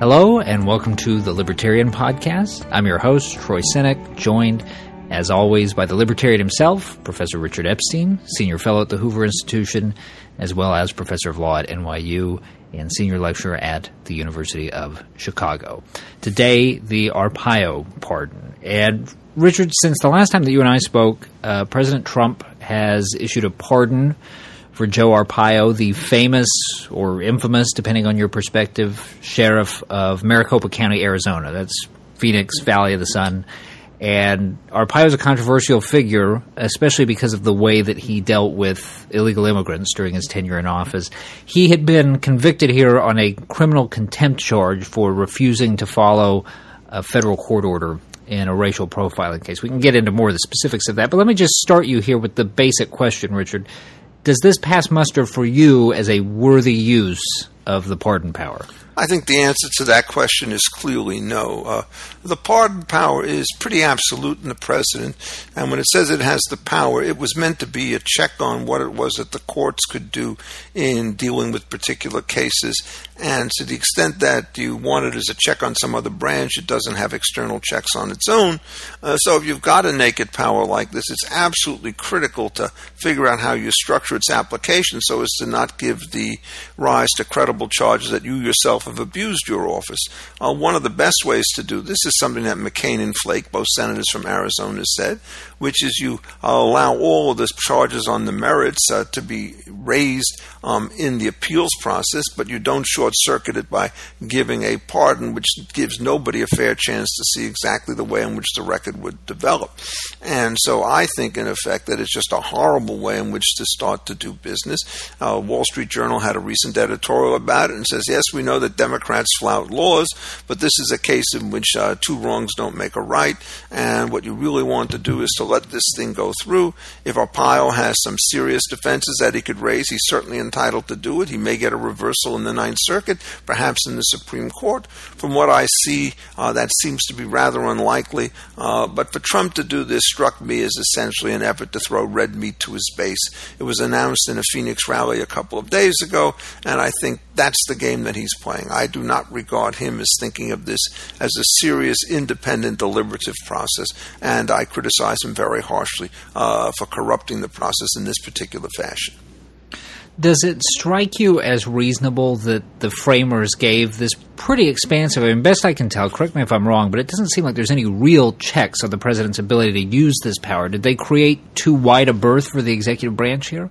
Hello, and welcome to the Libertarian Podcast. I'm your host, Troy Senik, joined, as always, by the Libertarian himself, Professor Richard Epstein, Senior Fellow at the Hoover Institution, as well as Professor of Law at NYU and Senior Lecturer at the University of Chicago. Today, the Arpaio pardon. And Richard, since the last time that you and I spoke, uh, President Trump has issued a pardon for Joe Arpaio, the famous or infamous, depending on your perspective, sheriff of Maricopa County, Arizona. That's Phoenix Valley of the Sun. And Arpaio is a controversial figure, especially because of the way that he dealt with illegal immigrants during his tenure in office. He had been convicted here on a criminal contempt charge for refusing to follow a federal court order in a racial profiling case. We can get into more of the specifics of that, but let me just start you here with the basic question, Richard does this pass muster for you as a worthy use of the pardon power? I think the answer to that question is clearly no. Uh, the pardon power is pretty absolute in the president, and when it says it has the power, it was meant to be a check on what it was that the courts could do in dealing with particular cases. And to the extent that you want it as a check on some other branch, it doesn't have external checks on its own. Uh, so if you've got a naked power like this, it's absolutely critical to figure out how you structure its application so as to not give the rise to credible charges that you yourself have abused your office. Uh, one of the best ways to do this is something that McCain and Flake, both senators from Arizona, said, which is you allow all of the charges on the merits uh, to be raised um, in the appeals process, but you don't short circuit it by giving a pardon, which gives nobody a fair chance to see exactly the way in which the record would develop. And so I think, in effect, that it's just a horrible way in which to start to do business. Uh, Wall Street Journal had a recent editorial about it and says, yes, we know that Democrats flout laws, but this is a case in which uh, two wrongs don't make a right. And what you really want to do is to let this thing go through. If Arpaio has some serious defenses that he could raise, he's certainly entitled to do it. He may get a reversal in the Ninth Circuit, perhaps in the Supreme Court. From what I see, uh, that seems to be rather unlikely. Uh, but for Trump to do this struck me as essentially an effort to throw red meat to his base. It was announced in a Phoenix rally a couple of days ago, and I think that's the game that he's playing. I do not regard him as thinking of this as a serious, independent, deliberative process, and I criticize him very harshly uh, for corrupting the process in this particular fashion. Does it strike you as reasonable that the framers gave this pretty expansive, I mean, best I can tell, correct me if I'm wrong, but it doesn't seem like there's any real checks on the president's ability to use this power. Did they create too wide a berth for the executive branch here?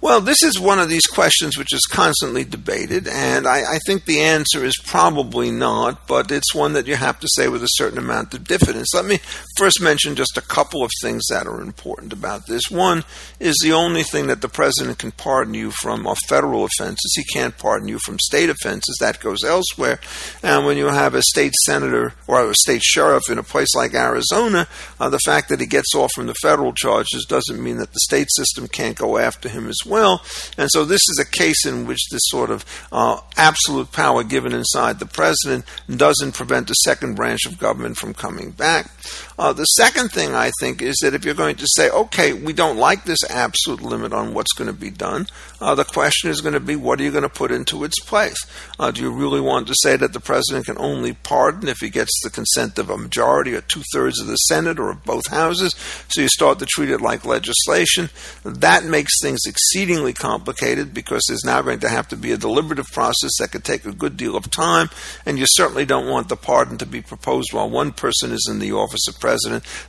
Well, this is one of these questions which is constantly debated, and I, I, think the answer is probably not, but it's one that you have to say with a certain amount of diffidence. Let me first mention just a couple of things that are important about this. One is the only thing that the president can pardon you from are federal offenses. He can't pardon you from state offenses. That goes elsewhere. And when you have a state senator or a state sheriff in a place like Arizona, uh, the fact that he gets off from the federal charges doesn't mean that the state system can't go after him as well. And so this is a case in which this sort of uh, absolute power given inside the president doesn't prevent the second branch of government from coming back. Uh, the second thing I think is that if you're going to say, okay, we don't like this absolute limit on what's going to be done, uh, the question is going to be, what are you going to put into its place? Uh, do you really want to say that the president can only pardon if he gets the consent of a majority or two thirds of the Senate or of both houses? So you start to treat it like legislation. That makes things exceedingly complicated because there's now going to have to be a deliberative process that could take a good deal of time, and you certainly don't want the pardon to be proposed while one person is in the office of president,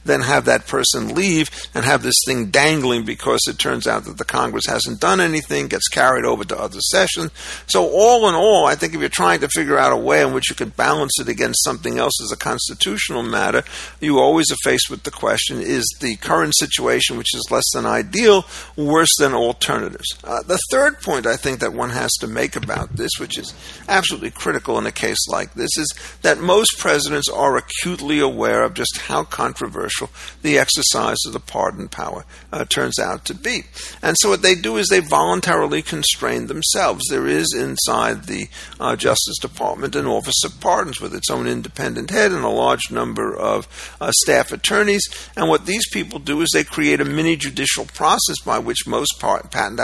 then have that person leave and have this thing dangling because it turns out that the Congress hasn't done anything, gets carried over to other sessions. So, all in all, I think if you're trying to figure out a way in which you can balance it against something else as a constitutional matter, you always are faced with the question is the current situation, which is less than ideal, worse than alternatives? Uh, the third point I think that one has to make about this, which is absolutely critical in a case like this, is that most presidents are acutely aware of just how controversial the exercise of the pardon power uh, turns out to be. And so what they do is they voluntarily constrain themselves. There is inside the uh, Justice Department an Office of Pardons with its own independent head and a large number of uh, staff attorneys. And what these people do is they create a mini judicial process by which most patent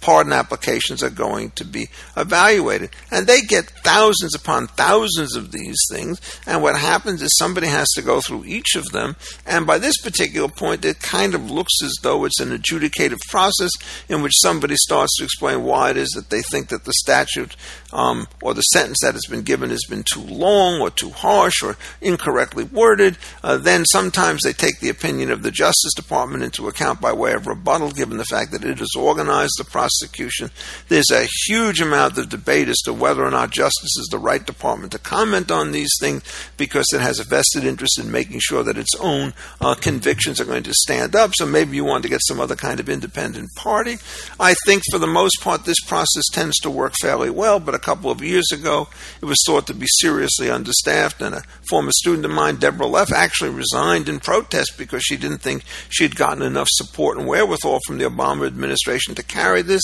pardon applications are going to be evaluated. And they get thousands upon thousands of these things. And what happens is somebody has to go through each of them. And by this particular point, it kind of looks as though it's an adjudicative process in which somebody starts to explain why it is that they think that the statute um, or the sentence that has been given has been too long or too harsh or incorrectly worded. Uh, then sometimes they take the opinion of the Justice Department into account by way of rebuttal, given the fact that it has organized the prosecution. There's a huge amount of debate as to whether or not justice is the right department to comment on these things because it has a vested interest in making sure that its own uh, convictions are going to stand up. So maybe you want to get some other kind of independent party. I think for the most part, this process tends to work fairly well, but a couple of years ago, it was thought to be seriously understaffed, and a former student of mine, Deborah Leff, actually resigned in protest because she didn't think she'd gotten enough support and wherewithal from the Obama administration to carry this.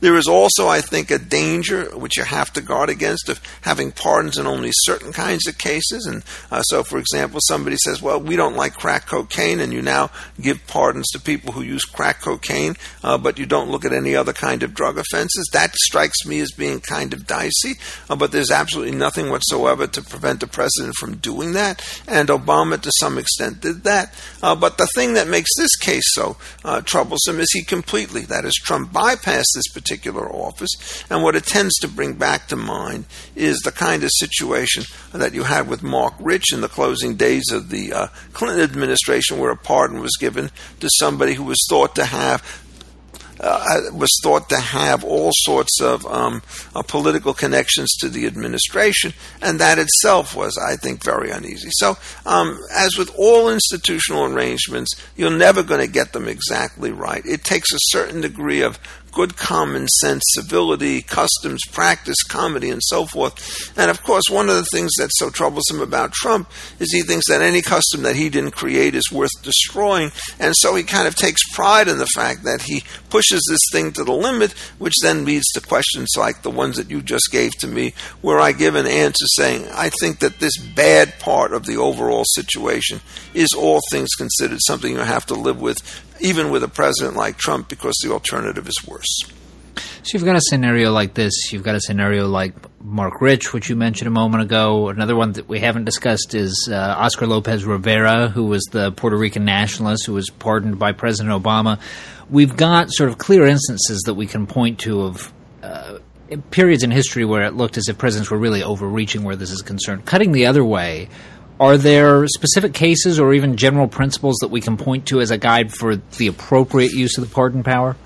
There is also, I think, a danger which you have to guard against of having pardons in only certain kinds of cases. And uh, so, for example, somebody says, "Well, we don't like crack cocaine," and you now give pardons to people who use crack cocaine, uh, but you don't look at any other kind of drug offenses. That strikes me as being kind of dicey. Uh, but there's absolutely nothing whatsoever to prevent the president from doing that. And Obama, to some extent, did that. Uh, but the thing that makes this case so uh, troublesome is he completely, that is, Trump bypassed this particular office. And what it tends to bring back to mind is the kind of situation that you had with Marc Rich in the closing days of the uh, Clinton administration, where a pardon was given to somebody who was thought to have uh, was thought to have all sorts of um, uh, political connections to the administration, and that itself was, I think, very uneasy. So, um, as with all institutional arrangements, you're never going to get them exactly right. It takes a certain degree of good common sense, civility, customs, practice, comity, and so forth. And of course, one of the things that's so troublesome about Trump is he thinks that any custom that he didn't create is worth destroying. And so he kind of takes pride in the fact that he pushes this thing to the limit, which then leads to questions like the ones that you just gave to me, where I give an answer saying, I think that this bad part of the overall situation is all things considered something you have to live with even with a president like Trump, because the alternative is worse. So you've got a scenario like this. You've got a scenario like Marc Rich, which you mentioned a moment ago. Another one that we haven't discussed is uh, Oscar Lopez Rivera, who was the Puerto Rican nationalist who was pardoned by President Obama. We've got sort of clear instances that we can point to of uh, periods in history where it looked as if presidents were really overreaching where this is concerned. Cutting the other way, are there specific cases or even general principles that we can point to as a guide for the appropriate use of the pardon power?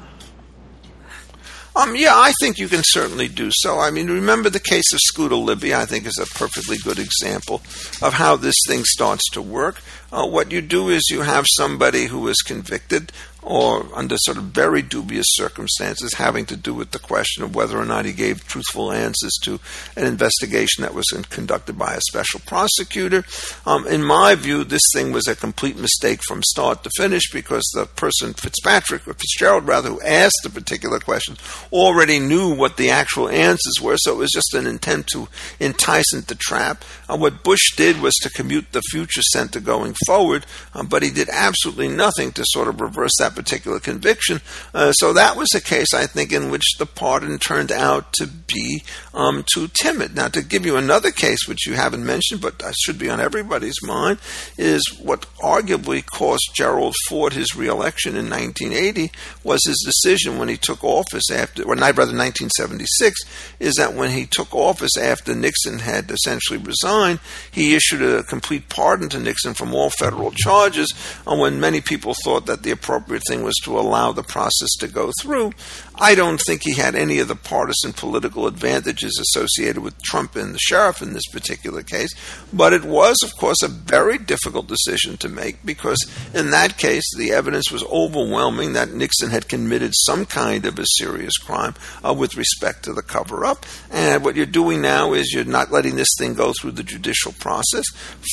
Um, yeah, I think you can certainly do so. I mean, remember the case of Scooter Libby, I think is a perfectly good example of how this thing starts to work. Uh, what you do is you have somebody who is convicted or under sort of very dubious circumstances having to do with the question of whether or not he gave truthful answers to an investigation that was conducted by a special prosecutor. Um, in my view, this thing was a complete mistake from start to finish because the person, Fitzpatrick, or Fitzgerald rather, who asked the particular question, already knew what the actual answers were, so it was just an intent to entice into to trap. Uh, what Bush did was to commute the future center going forward, um, but he did absolutely nothing to sort of reverse that particular conviction. Uh, so that was a case, I think, in which the pardon turned out to be um, too timid. Now, to give you another case, which you haven't mentioned, but should be on everybody's mind, is what arguably cost Gerald Ford his reelection in 1980 was his decision when he took office after, or rather 1976, is that when he took office after Nixon had essentially resigned, he issued a complete pardon to Nixon from all federal charges. And when many people thought that the appropriate thing was to allow the process to go through, I don't think he had any of the partisan political advantages associated with Trump and the sheriff in this particular case. But it was, of course, a very difficult decision to make because in that case, the evidence was overwhelming that Nixon had committed some kind of a serious crime uh, with respect to the cover up. And what you're doing now is you're not letting this thing go through the judicial process.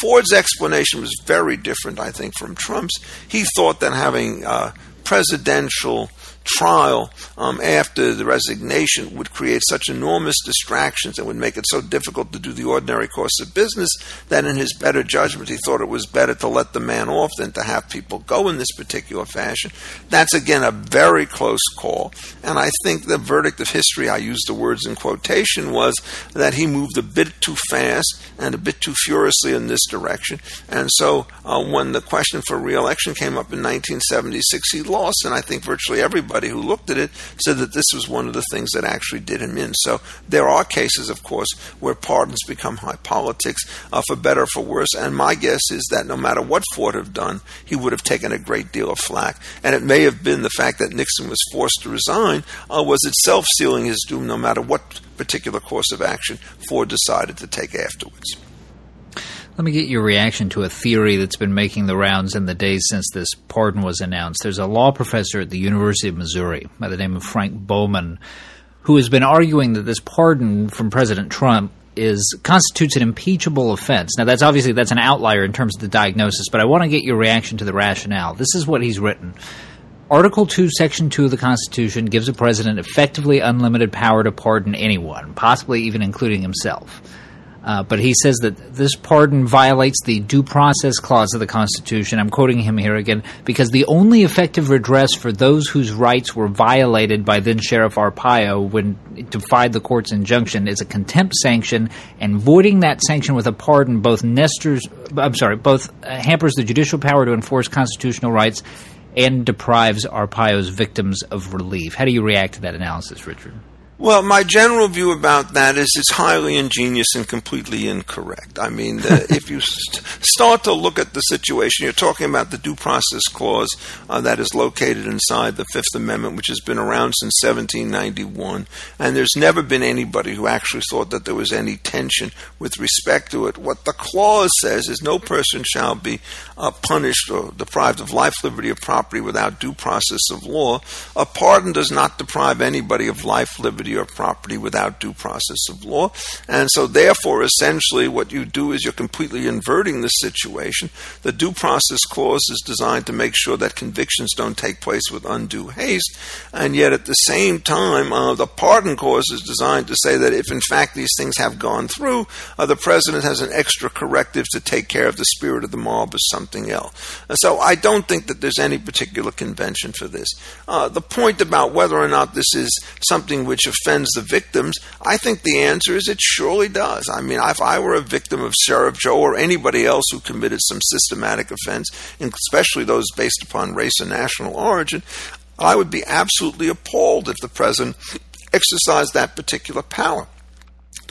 Ford's explanation was very different, I think, from Trump's. He thought that having uh, presidential trial um, after the resignation would create such enormous distractions and would make it so difficult to do the ordinary course of business that, in his better judgment, he thought it was better to let the man off than to have people go in this particular fashion. That's again a very close call, and I think the verdict of history, I use the words in quotation, was that he moved a bit too fast and a bit too furiously in this direction. And so, uh, when the question for re-election came up in 1976, he lost, and I think virtually everybody who looked at it said that this was one of the things that actually did him in. So there are cases, of course, where pardons become high politics, uh, for better or for worse. And my guess is that no matter what Ford have done, he would have taken a great deal of flack. And it may have been the fact that Nixon was forced to resign uh, was itself sealing his doom, no matter what particular course of action Ford decided to take afterwards. Let me get your reaction to a theory that's been making the rounds in the days since this pardon was announced. There's a law professor at the University of Missouri by the name of Frank Bowman who has been arguing that this pardon from President Trump is constitutes an impeachable offense. Now that's obviously that's an outlier in terms of the diagnosis, but I want to get your reaction to the rationale. This is what he's written. Article 2, Section 2 of the Constitution gives a president effectively unlimited power to pardon anyone, possibly even including himself. Uh, but he says that this pardon violates the due process clause of the Constitution. I'm quoting him here again because the only effective redress for those whose rights were violated by then Sheriff Arpaio when defied the court's injunction is a contempt sanction, and voiding that sanction with a pardon both nesters, I'm sorry, both uh, hampers the judicial power to enforce constitutional rights and deprives Arpaio's victims of relief. How do you react to that analysis, Richard? Well, my general view about that is it's highly ingenious and completely incorrect. I mean, the, if you st- start to look at the situation, you're talking about the due process clause uh, that is located inside the Fifth Amendment, which has been around since 1791, and there's never been anybody who actually thought that there was any tension with respect to it. What the clause says is no person shall be uh, punished or deprived of life, liberty, or property without due process of law. A pardon does not deprive anybody of life, liberty, liberty or property without due process of law. And so, therefore, essentially, what you do is you're completely inverting the situation. The due process clause is designed to make sure that convictions don't take place with undue haste, and yet at the same time, uh, the pardon clause is designed to say that if in fact these things have gone through, uh, the president has an extra corrective to take care of the spirit of the mob or something else. And so, I don't think that there's any particular convention for this. Uh, the point about whether or not this is something which offends the victims? I think the answer is it surely does. I mean, if I were a victim of Sheriff Joe or anybody else who committed some systematic offense, especially those based upon race and national origin, I would be absolutely appalled if the president exercised that particular power.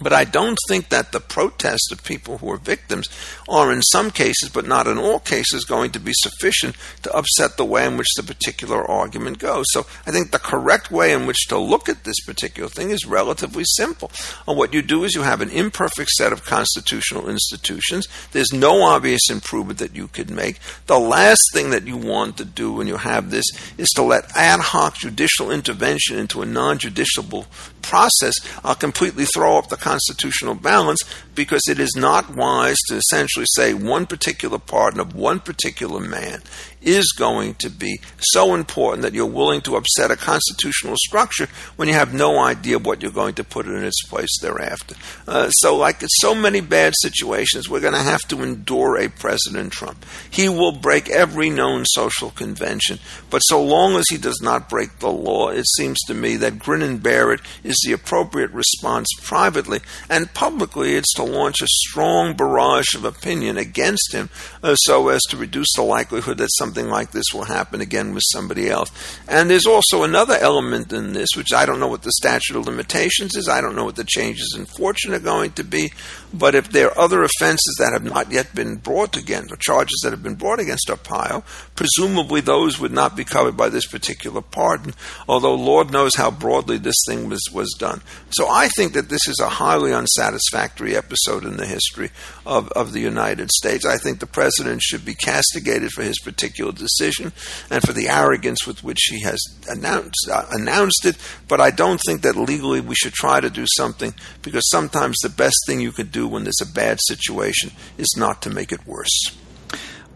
But I don't think that the protests of people who are victims are, in some cases, but not in all cases, going to be sufficient to upset the way in which the particular argument goes. So I think the correct way in which to look at this particular thing is relatively simple. And what you do is you have an imperfect set of constitutional institutions. There's no obvious improvement that you could make. The last thing that you want to do when you have this is to let ad hoc judicial intervention into a non judiciable process uh, completely throw up the constitutional balance because it is not wise to essentially say one particular pardon of one particular man is going to be so important that you're willing to upset a constitutional structure when you have no idea what you're going to put in its place thereafter. Uh, so, like so many bad situations, we're going to have to endure a President Trump. He will break every known social convention, but so long as he does not break the law, it seems to me that grin and bear it is the appropriate response privately, and publicly, it's to launch a strong barrage of opinion against him uh, so as to reduce the likelihood that something like this will happen again with somebody else. And there's also another element in this, which I don't know what the statute of limitations is. I don't know what the changes in fortune are going to be. But if there are other offenses that have not yet been brought against, or charges that have been brought against Arpaio, presumably those would not be covered by this particular pardon, although Lord knows how broadly this thing was, was done. So I think that this is a highly unsatisfactory episode in the history of, of the United States. I think the president should be castigated for his particular decision and for the arrogance with which he has announced, uh, announced it. But I don't think that legally we should try to do something because sometimes the best thing you could do when there's a bad situation is not to make it worse.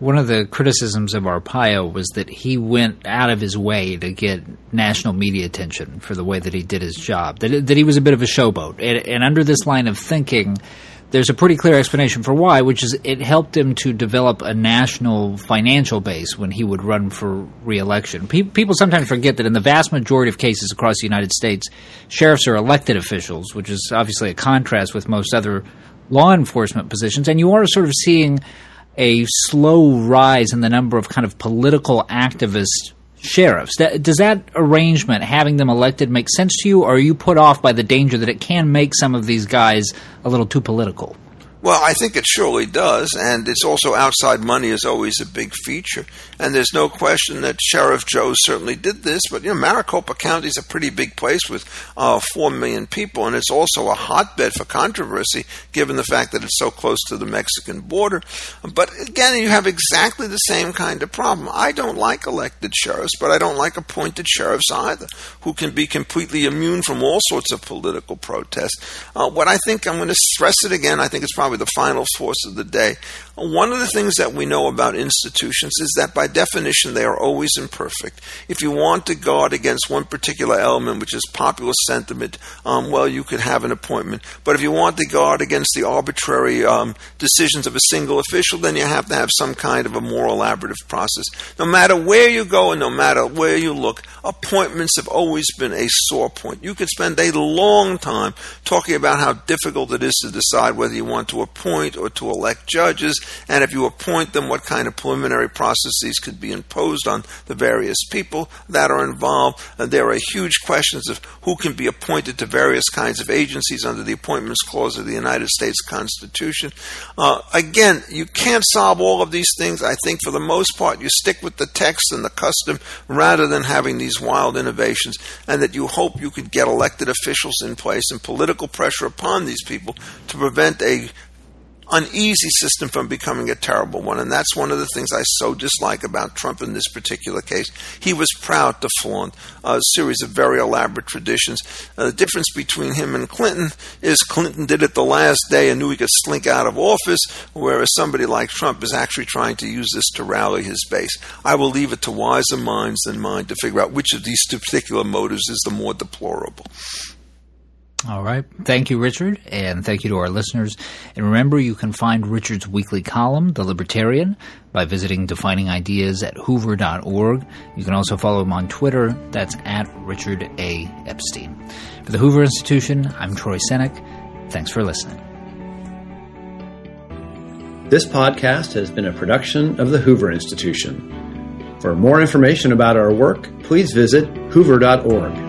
One of the criticisms of Arpaio was that he went out of his way to get national media attention for the way that he did his job, that, that he was a bit of a showboat. And, and under this line of thinking, there's a pretty clear explanation for why, which is it helped him to develop a national financial base when he would run for reelection. Pe- people sometimes forget that in the vast majority of cases across the United States, sheriffs are elected officials, which is obviously a contrast with most other law enforcement positions. And you are sort of seeing a slow rise in the number of kind of political activist sheriffs. That, does that arrangement, having them elected, make sense to you, or are you put off by the danger that it can make some of these guys a little too political? Well, I think it surely does, and it's also outside money is always a big feature. And there's no question that Sheriff Joe certainly did this, but you know, Maricopa County is a pretty big place with uh, four million people, and it's also a hotbed for controversy given the fact that it's so close to the Mexican border. But again, you have exactly the same kind of problem. I don't like elected sheriffs, but I don't like appointed sheriffs either, who can be completely immune from all sorts of political protests. Uh, what I think I'm going to stress it again. I think it's probably probably the final force of the day. One of the things that we know about institutions is that by definition they are always imperfect. If you want to guard against one particular element, which is popular sentiment, um, well, you could have an appointment. But if you want to guard against the arbitrary um, decisions of a single official, then you have to have some kind of a more elaborative process. No matter where you go and no matter where you look, appointments have always been a sore point. You could spend a long time talking about how difficult it is to decide whether you want to appoint or to elect judges, and if you appoint them, what kind of preliminary processes could be imposed on the various people that are involved. And there are huge questions of who can be appointed to various kinds of agencies under the Appointments Clause of the United States Constitution. Uh, again, you can't solve all of these things. I think for the most part, you stick with the text and the custom rather than having these wild innovations, and that you hope you could get elected officials in place and political pressure upon these people to prevent a uneasy system from becoming a terrible one. And that's one of the things I so dislike about Trump in this particular case. He was proud to flaunt a series of very elaborate traditions. Uh, the difference between him and Clinton is Clinton did it the last day and knew he could slink out of office, whereas somebody like Trump is actually trying to use this to rally his base. I will leave it to wiser minds than mine to figure out which of these two particular motives is the more deplorable. All right. Thank you, Richard, and thank you to our listeners. And remember, you can find Richard's weekly column, The Libertarian, by visiting Defining Ideas at hoover.org. You can also follow him on Twitter. That's at Richard A. Epstein. For the Hoover Institution, I'm Troy Senik. Thanks for listening. This podcast has been a production of the Hoover Institution. For more information about our work, please visit hoover.org.